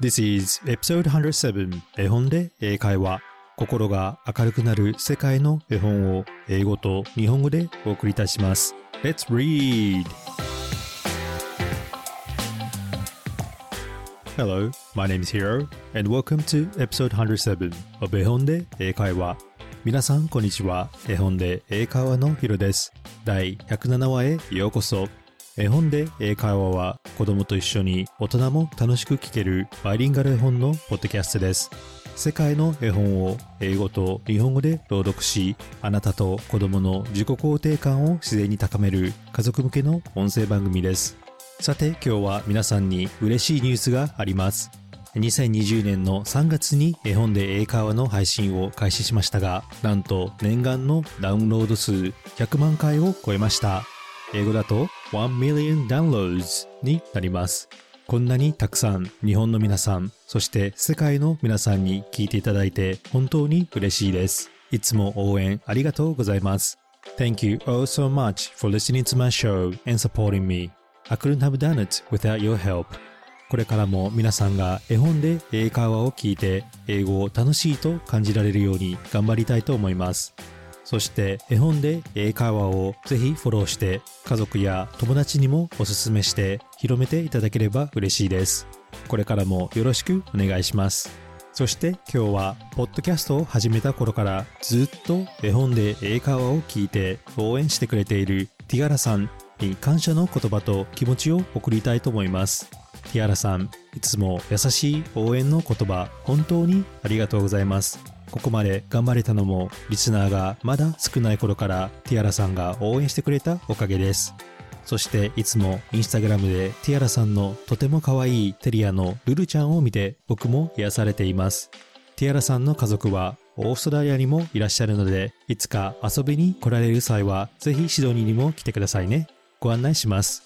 This is episode 107絵本で英会話。心が明るくなる世界の絵本を英語と日本語でお送りいたします。Let's read! Hello, my name is Hiro and welcome to episode 107 of 絵本で英会話。皆さんこんにちは。絵本で英会話のヒロです。第107話へようこそ。絵本で英会話は子供と一緒に大人も楽しく聞けるバイリンガル絵本のポッドキャストです。世界の絵本を英語と日本語で朗読しあなたと子供の自己肯定感を自然に高める家族向けの音声番組です。さて今日は皆さんに嬉しいニュースがあります。2020年の3月に絵本で英会話の配信を開始しましたがなんと念願のダウンロード数100万回を超えました。英語だと1 million downloads になります。こんなにたくさん日本の皆さんそして世界の皆さんに聞いていただいて本当に嬉しいです。いつも応援ありがとうございます。Thank you all so much for listening to my show and supporting me. I couldn't have done it without your help. これからも皆さんが絵本で英会話を聞いて英語を楽しいと感じられるように頑張りたいと思います。そして絵本で英会話をぜひフォローして家族や友達にもおすすめして広めていただければ嬉しいです。これからもよろしくお願いします。そして今日はポッドキャストを始めた頃からずっと絵本で英会話を聞いて応援してくれているティアラさんに感謝の言葉と気持ちを送りたいと思います。ティアラさんいつも優しい応援の言葉本当にありがとうございます。ここまで頑張れたのもリスナーがまだ少ない頃からティアラさんが応援してくれたおかげです。そしていつもインスタグラムでティアラさんのとても可愛いテリアのルルちゃんを見て僕も癒されています。ティアラさんの家族はオーストラリアにもいらっしゃるのでいつか遊びに来られる際はぜひシドニーにも来てくださいね。ご案内します。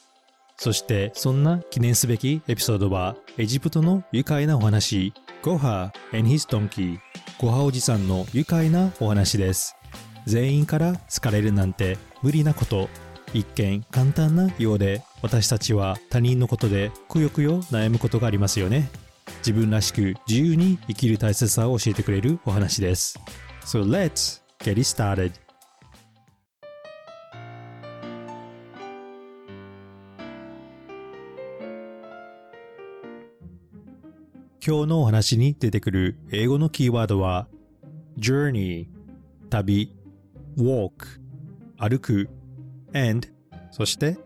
そしてそんな記念すべきエピソードはエジプトの愉快なお話。ゴハ and his donkey. ゴハおじさんの愉快なお話です。全員から好かれるなんて無理なこと。一見簡単なようで私たちは他人のことでくよくよ悩むことがありますよね。自分らしく自由に生きる大切さを教えてくれるお話です。So let's get it started. 今日のお話に出てくる英語のキーワードは journey 旅 walk 歩く and そして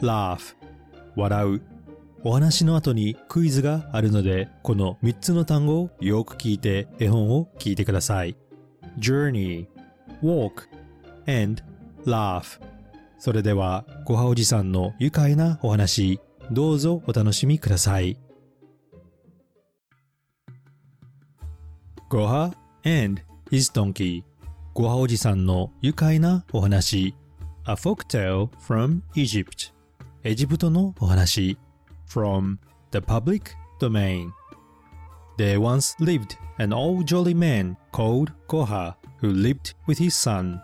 laugh 笑う。お話の後にクイズがあるのでこの3つの単語をよく聞いて絵本を聞いてください。journey walk and laugh それではごはおじさんの愉快なお話どうぞお楽しみください。Goha and his donkey ゴハおじさんの愉快なお話 A folktale from Egypt エジプトのお話 From the public domain There once lived an old jolly man called Goha who lived with his son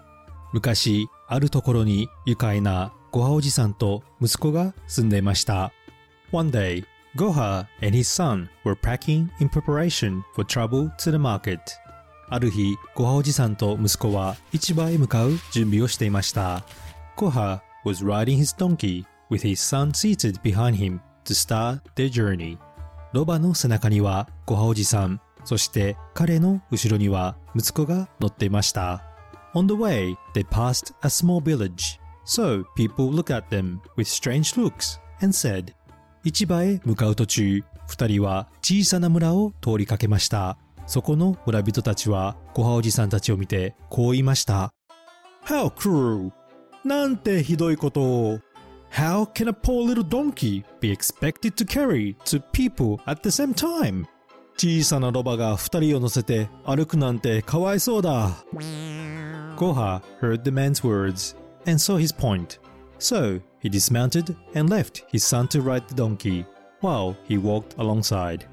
昔あるところに愉快なゴハおじさんと息子が住んでいました One day Goha and his son were packing in preparation for travel to the market. ある日、ゴハおじさんと息子は市場へ向かう準備をしていました。Goha was riding his donkey with his son seated behind him to start their journey. ロバの背中にはゴハおじさん、そして彼の後ろには息子が乗っていました。On the way, they passed a small village. So people looked at them with strange looks and said, 市場へ向かう途中、二人は小さな村を通りかけました。そこの村人たちは、ごはおじさんたちを見て、こう言いました。How cruel! なんてひどいことを。How can a poor little donkey be expected to carry two people at the same time? 小さなロバが二人を乗せて歩くなんてかわいそうだ。Goha heard the man's words and saw his point. So he dismounted and left his son to ride the donkey while he walked alongside.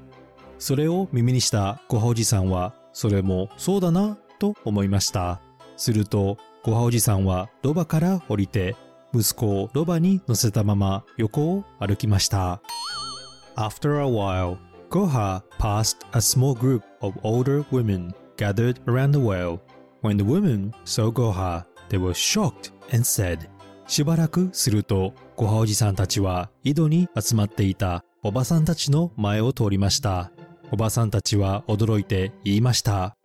それを耳にしたごはおじさんは、それもそうだなと思いました。すると、ごはおじさんはロバから降りて、息子をロバに乗せたまま横を歩きました。After a while, Goha passed a small group of older women gathered around the well. When the women saw Goha, they were shocked and said, しばらくすると、ゴハおじさんたちは井戸に集まっていたおばさんたちの前を通りました。おばさんたちは驚いて言いました。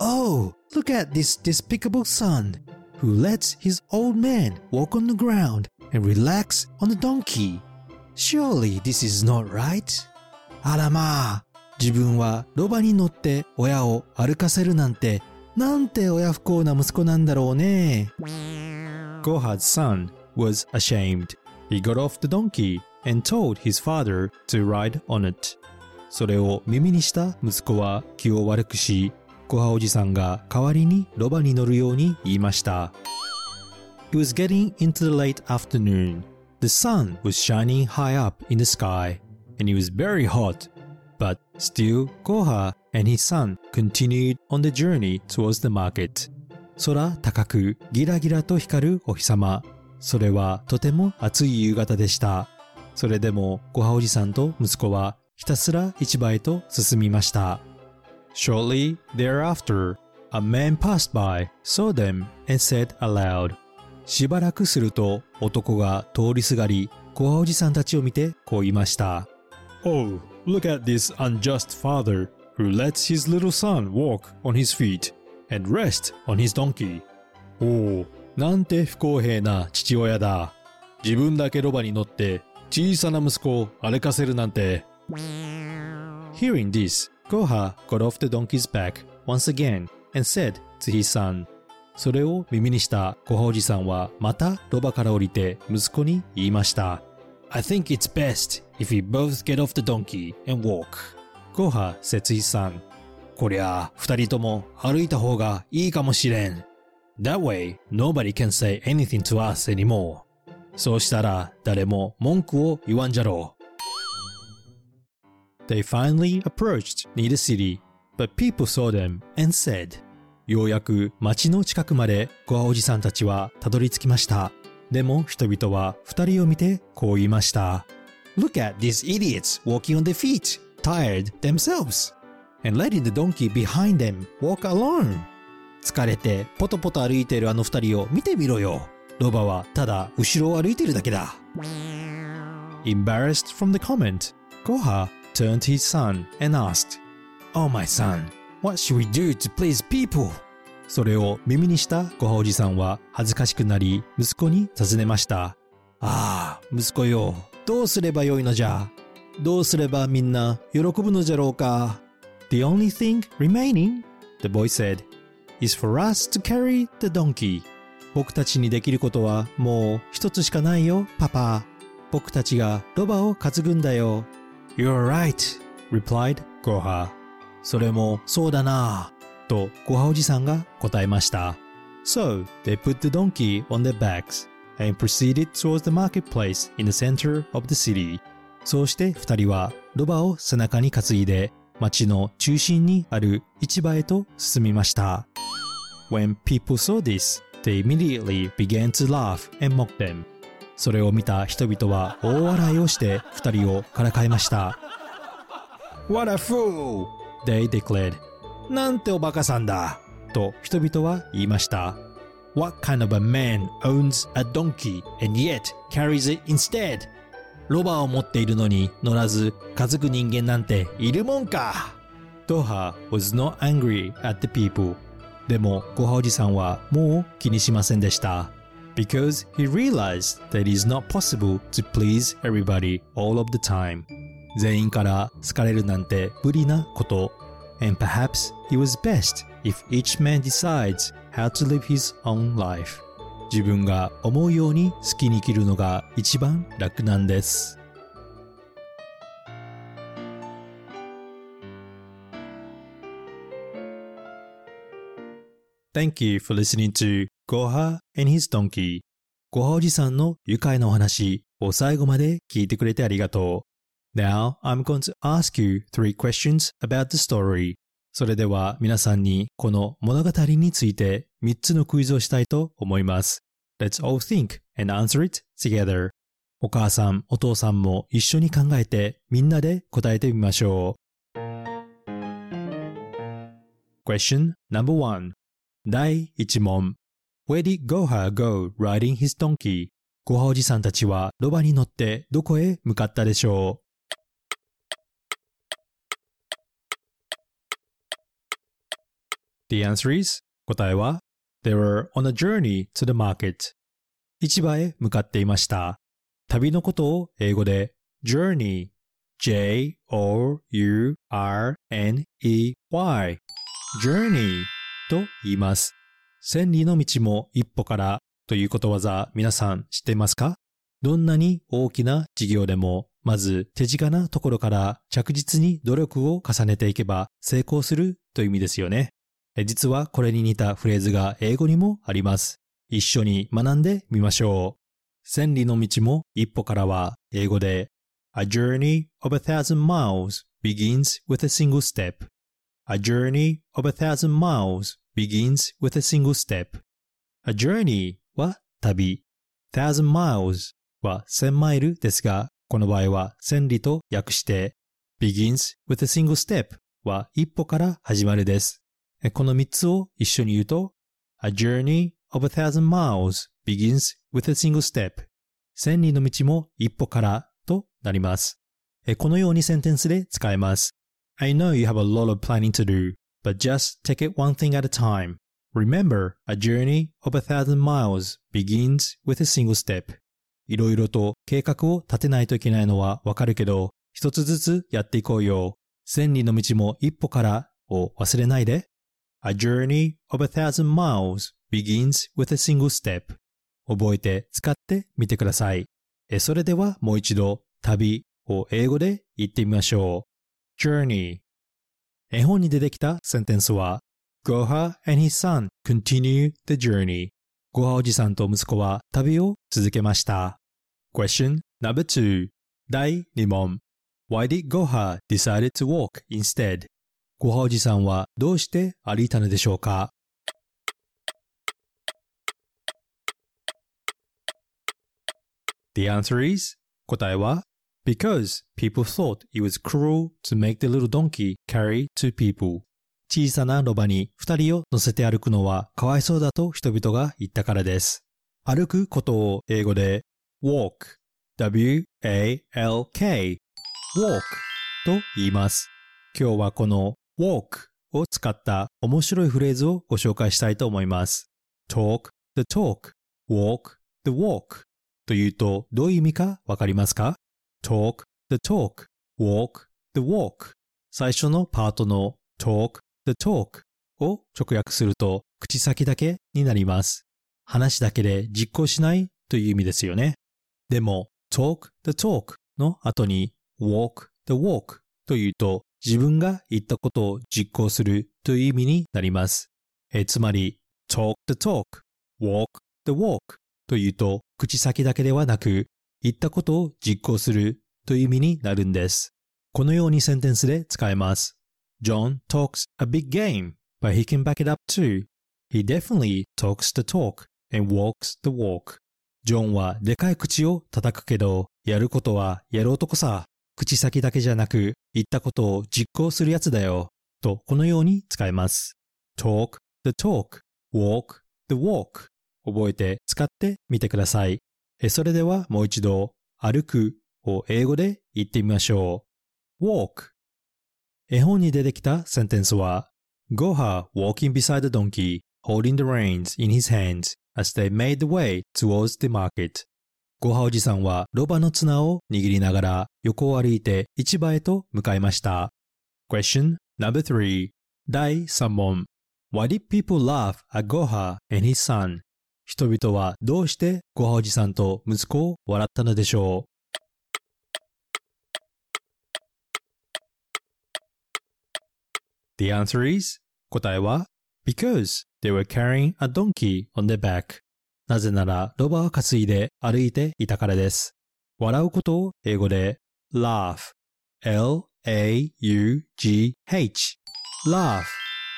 Oh, look at this despicable son who lets his old man walk on the ground and relax on the donkey. Surely this is not right. あらまあ、自分はロバに乗って親を歩かせるなんて、なんて親不幸な息子なんだろうね。Gohad's son was ashamed. He got off the donkey and told his father to ride on it. それを耳にした息子は気を悪くし、ゴハおじさんが代わりにロバに乗るように言いました。It was getting into the late afternoon. The sun was shining high up in the sky, and it was very hot. But still, Goha and his son continued on the journey towards the market. 空高くギラギラと光るお日様。それはとても暑い夕方でした。それでもゴハおじさんと息子はひたすら市場へと進みました。Shortly thereafter, a man passed by, saw them, and said aloud, しばらくすると男が通りすがり、ゴハおじさんたちを見てこう言いました。Oh, look at this unjust father who lets his little son walk on his feet and rest on his donkey. おお、なんて不公平な父親だ。自分だけロバに乗って小さな息子を歩かせるなんて。Hearing this, Goha got off the donkey's back once again and said to his son, それを耳にしたゴハおじさんはまたロバから降りて息子に言いました。I think it's best if we both get off the donkey and walk. Goha said to his son, こりゃあ二人とも歩いた方がいいかもしれん。That way, nobody can say anything to us anymore. そうしたら誰も文句を言わんじゃろう。They finally approached near the city, but people saw them and said, ようやく町の近くまでゴアおじさんたちはたどり着きました。でも人々は二人を見てこう言いました。Look at these idiots walking on their feet, tired themselves, and letting the donkey behind them walk alone. 疲れてポトポト歩いているあの二人を見てみろよ。ロバはただ後ろを歩いているだけだ。Embarrassed from the comment, Goha turned to his son and asked, Oh my son, what should we do to please people? それを耳にしたゴハおじさんは恥ずかしくなり息子に尋ねました。ああ、息子よ、どうすればよいのじゃどうすればみんな喜ぶのじゃろうか ?The only thing remaining, the boy said, is for us to carry the donkey. 僕たちにできることはもう一つしかないよ、パパ。僕たちがロバを担ぐんだよ。You're right, replied Goha. それもそうだな。とゴハおじさんが答えました。So, they put the donkey on their backs and proceeded towards the marketplace in the center of the city. そうして二人はロバを背中に担いで町の中心にある市場へと進みました。When people saw this, they immediately began to laugh and mock them. それを見た人々は大笑いをして二人をからかいました。What a fool! They declared. なんておバカさんだと人々は言いました。What kind of a man owns a donkey and yet carries it instead? ロバを持っているのに乗らず担ぐ人間なんているもんか Doha was not angry at the people. でもゴハおじさんはもう気にしませんでした。Because he realized that it is not possible to please everybody all of the time. 全員から好かれるなんて無理なこと。And perhaps it was best if each man decides how to live his own life. 自分が思うように好きに生きるのが一番楽なんです。Thank you for listening to Goha and his donkey. ゴハおじさんの愉快なお話を最後まで聞いてくれてありがとう。Now I'm going to ask you three questions about the story. それでは皆さんにこの物語について3つのクイズをしたいと思います。Let's all think and answer it together. お母さん、お父さんも一緒に考えてみんなで答えてみましょう。Question No.1 第1問 Where did Goha go riding his donkey? ごはおじさんたちはロバに乗ってどこへ向かったでしょう? The answer is 答えは? They were on a journey to the market. 市場へ向かっていました。旅のことを英語で journey. J-O-U-R-N-E-Y journey と言います。千里の道も一歩からということわざ皆さん知っていますか？どんなに大きな事業でもまず手近なところから着実に努力を重ねていけば成功するという意味ですよね。実はこれに似たフレーズが英語にもあります。一緒に学んでみましょう。千里の道も一歩からは英語で A journey of a thousand miles begins with a single step. A journey of a thousand miles begins with a single step. A journey は旅。thousand miles は千マイルですが、この場合は千里と訳して begins with a single step は一歩から始まるです。この三つを一緒に言うと A journey of a thousand miles begins with a single step 千里の道も一歩からとなります。このようにセンテンスで使えます。I know you have a lot of planning to do, but just take it one thing at a time. Remember, a journey of a thousand miles begins with a single step. いろいろと計画を立てないといけないのはわかるけど、一つずつやっていこうよ。千里の道も一歩からを忘れないで。A journey of a thousand miles begins with a single step. 覚えて使ってみてください。それではもう一度旅を英語で言ってみましょう。journey 絵本に出てきたセンテンスは Goha and his son continue the journey ゴハおじさんと息子は旅を続けました。Question number two 第2問 Why did Goha decide to walk instead? ゴハおじさんはどうして歩いたのでしょうか The answer is 答えは Because people thought it was cruel to make the little donkey carry two people 小さなロバに二人を乗せて歩くのはかわいそうだと人々が言ったからです。歩くことを英語で walk w-a-l-k walk と言います。今日はこの walk を使った面白いフレーズをご紹介したいと思います。talk the talk walk the walk というとどういう意味かわかりますか ?talk the talk, walk the walk 最初のパートの talk the talk を直訳すると口先だけになります。話だけで実行しないという意味ですよね。でも talk the talk の後に walk the walk というと自分が言ったことを実行するという意味になります。えつまり talk the talk, walk the walk というと、口先だけではなく、言ったことを実行するという意味になるんです。このようにセンテンスで使えます。John talks a big game, but he can back it up too. He definitely talks the talk and walks the walk. ジョンはでかい口を叩くけど、やることはやる男さ。口先だけじゃなく、言ったことを実行するやつだよ。と、このように使えます。talk the talk, walk the walk 覚えて使ってみてください。それではもう一度、歩くを英語で言ってみましょう。walk 絵本に出てきたセンテンスは Goha walking beside the donkey, holding the reins in his hands as they made the way towards the market. ゴハおじさんはロバの綱を握りながら横を歩いて市場へと向かいました。Question number three 第3問 Why did people laugh at Goha and his son? 人々はどうしてごはおじさんと息子を笑ったのでしょう The answer is 答えは Because they were carrying a donkey on their back なぜならロバを担いで歩いていたからです。笑うことを英語で laugh L-A-U-G-H laugh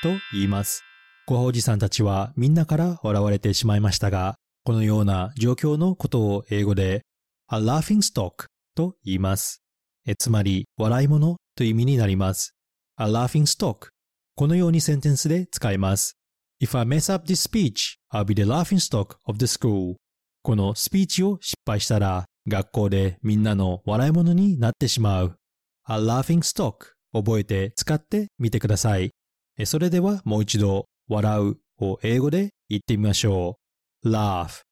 と言います。ごはおじさんたちはみんなから笑われてしまいましたが、このような状況のことを英語で a laughing stock と言います。えつまり、笑い物という意味になります。a laughing stock。このようにセンテンスで使います。If I mess up this speech, I'll be the laughing stock of the school. このスピーチを失敗したら、学校でみんなの笑い物になってしまう。A laughing stock 覚えて使ってみてください。それではもう一度、笑うを英語で言ってみましょう。laugh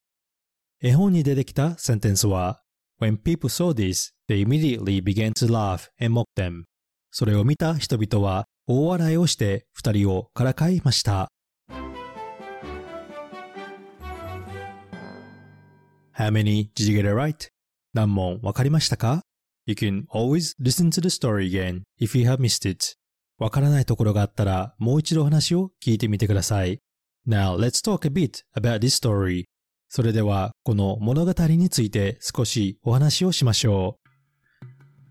絵本に出てきたセンテンスは When people saw this, they immediately began to laugh and mock them. それを見た人々は大笑いをして二人をからかいました。How many did you get it right? 何問わかりましたか ?You can always listen to the story again if you have missed it. わからないところがあったらもう一度話を聞いてみてください。Now let's talk a bit about this story. それではこの物語について少しお話をしましょ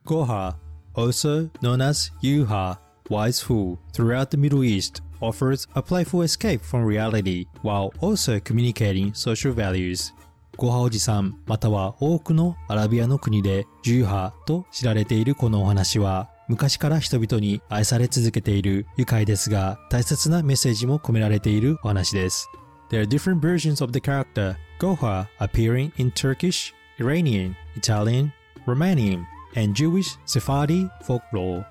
う。Goha, also known as Yuha, wise fool throughout the Middle East offers a playful escape from reality while also communicating social values. ゴハおじさんまたは多くのアラビアの国でジューハと知られているこのお話は昔から人々に愛され続けている愉快ですが大切なメッセージも込められているお話です。There are different versions of the character Goha appearing in Turkish, Iranian, Italian, Romanian, and Jewish Sephardi folklore.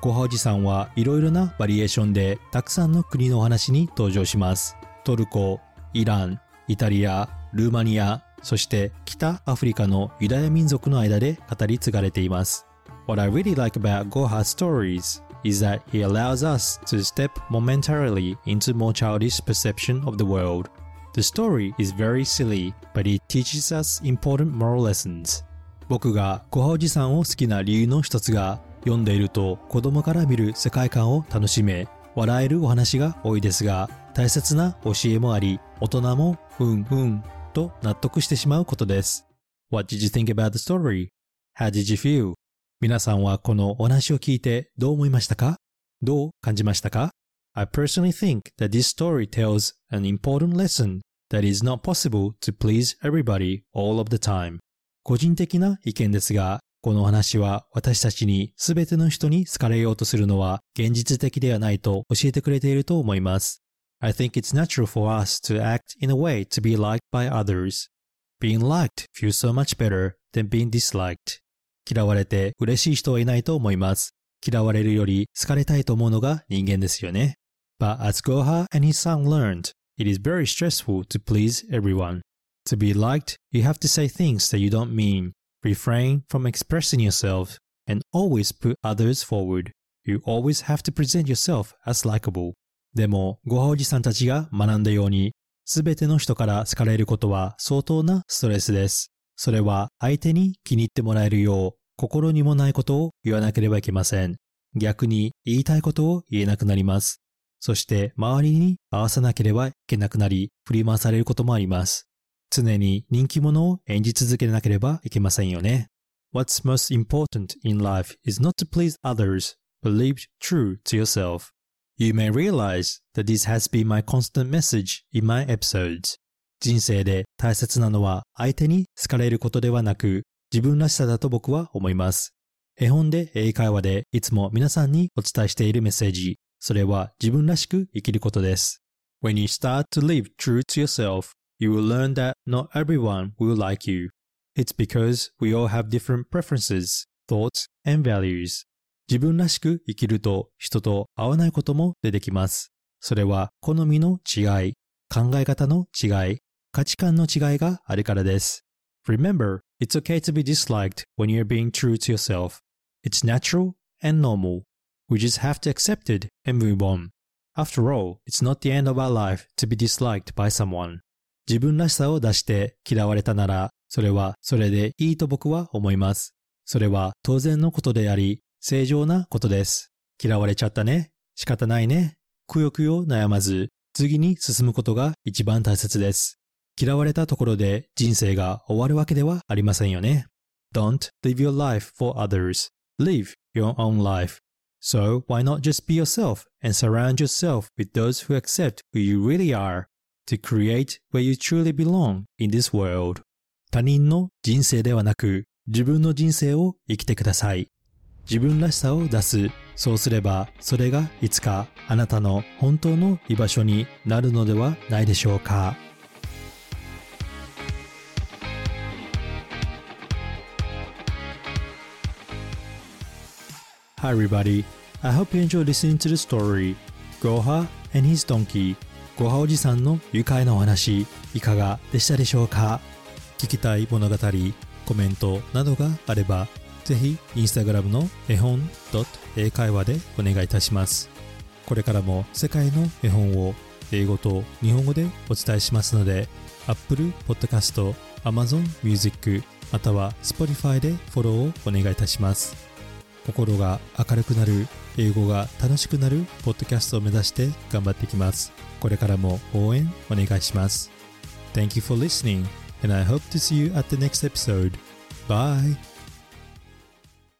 ゴハおじさんはいろいろなバリエーションでたくさんの国のお話に登場します。トルコ、イラン、イタリア、ルーマニア、そして北アフリカのユダヤ民族の間で語り継がれています。What I really like about Goha's stories is that he allows us to step momentarily into more childish perception of the world. The story is very silly, but it teaches us important moral lessons. 僕がコハおじさんを好きな理由の一つが読んでいると子供から見る世界観を楽しめ、笑えるお話が多いですが、大切な教えもあり、大人もうんうんと納得してしまうことです。What did you think about the story?How did you feel? 皆さんはこのお話を聞いてどう思いましたかどう感じましたか I personally think that this story tells an important lesson that is not possible to please everybody all of the time. 個人的な意見ですが、この話は私たちに全ての人に好かれようとするのは現実的ではないと教えてくれていると思います。I think it's natural for us to act in a way to be liked by others. Being liked feels so much better than being disliked. 嫌われて嬉しい人はいないと思います。嫌われるより好かれたいと思うのが人間ですよね。But as Goha and his son learned, it is very stressful to please everyone. To be liked, you have to say things that you don't mean refrain from expressing yourself, and always put others forward. You always have to present yourself as likable. でも、ごはおじさんたちが学んだように、すべての人から好かれることは相当なストレスです。それは相手に気に入ってもらえるよう、心にもないことを言わなければいけません。逆に言いたいことを言えなくなります。そして周りに合わさなければいけなくなり、振り回されることもあります。常に人気者を演じ続けなければいけませんよね。What's most important in life is not to please others, but live true to yourself. You may realize that this has been my constant message in my episodes. 人生で大切なのは相手に好かれることではなく自分らしさだと僕は思います。絵本で英会話でいつも皆さんにお伝えしているメッセージ、それは自分らしく生きることです。When you start to live true to yourself, you will learn that not everyone will like you. It's because we all have different preferences, thoughts, and values. 自分らしく生きると人と合わないことも出てきます。それは好みの違い、考え方の違い、価値観の違いがあるからです。Remember, it's okay to be disliked when you're being true to yourself. It's natural and normal. We just have to accept it and move on. After all, it's not the end of our life to be disliked by someone. 自分らしさを出して嫌われたなら、それはそれでいいと僕は思います。それは当然のことであり、正常なことです。嫌われちゃったね。仕方ないね。くよくよ悩まず、次に進むことが一番大切です。嫌われたところで人生が終わるわけではありませんよね。Don't live your life for others. Live your own life. So why not just be yourself and surround yourself with those who accept who you really are to create where you truly belong in this world. 他人の人生ではなく自分の人生を生きてください。自分らしさを出す。そうすれば、それがいつかあなたの本当の居場所になるのではないでしょうか。Hi everybody, I hope you enjoy listening to the story. Goha and his donkey. ゴハおじさんの愉快なお話。いかがでしたでしょうか？聞きたい物語、コメントなどがあればぜひインスタグラムの絵本英会話でお願いいたしますこれからも世界の絵本を英語と日本語でお伝えしますので Apple Podcast、Amazon Music または Spotify でフォローをお願いいたします心が明るくなる英語が楽しくなるポッドキャストを目指して頑張っていきますこれからも応援お願いします Thank you for listening and I hope to see you at the next episode. Bye!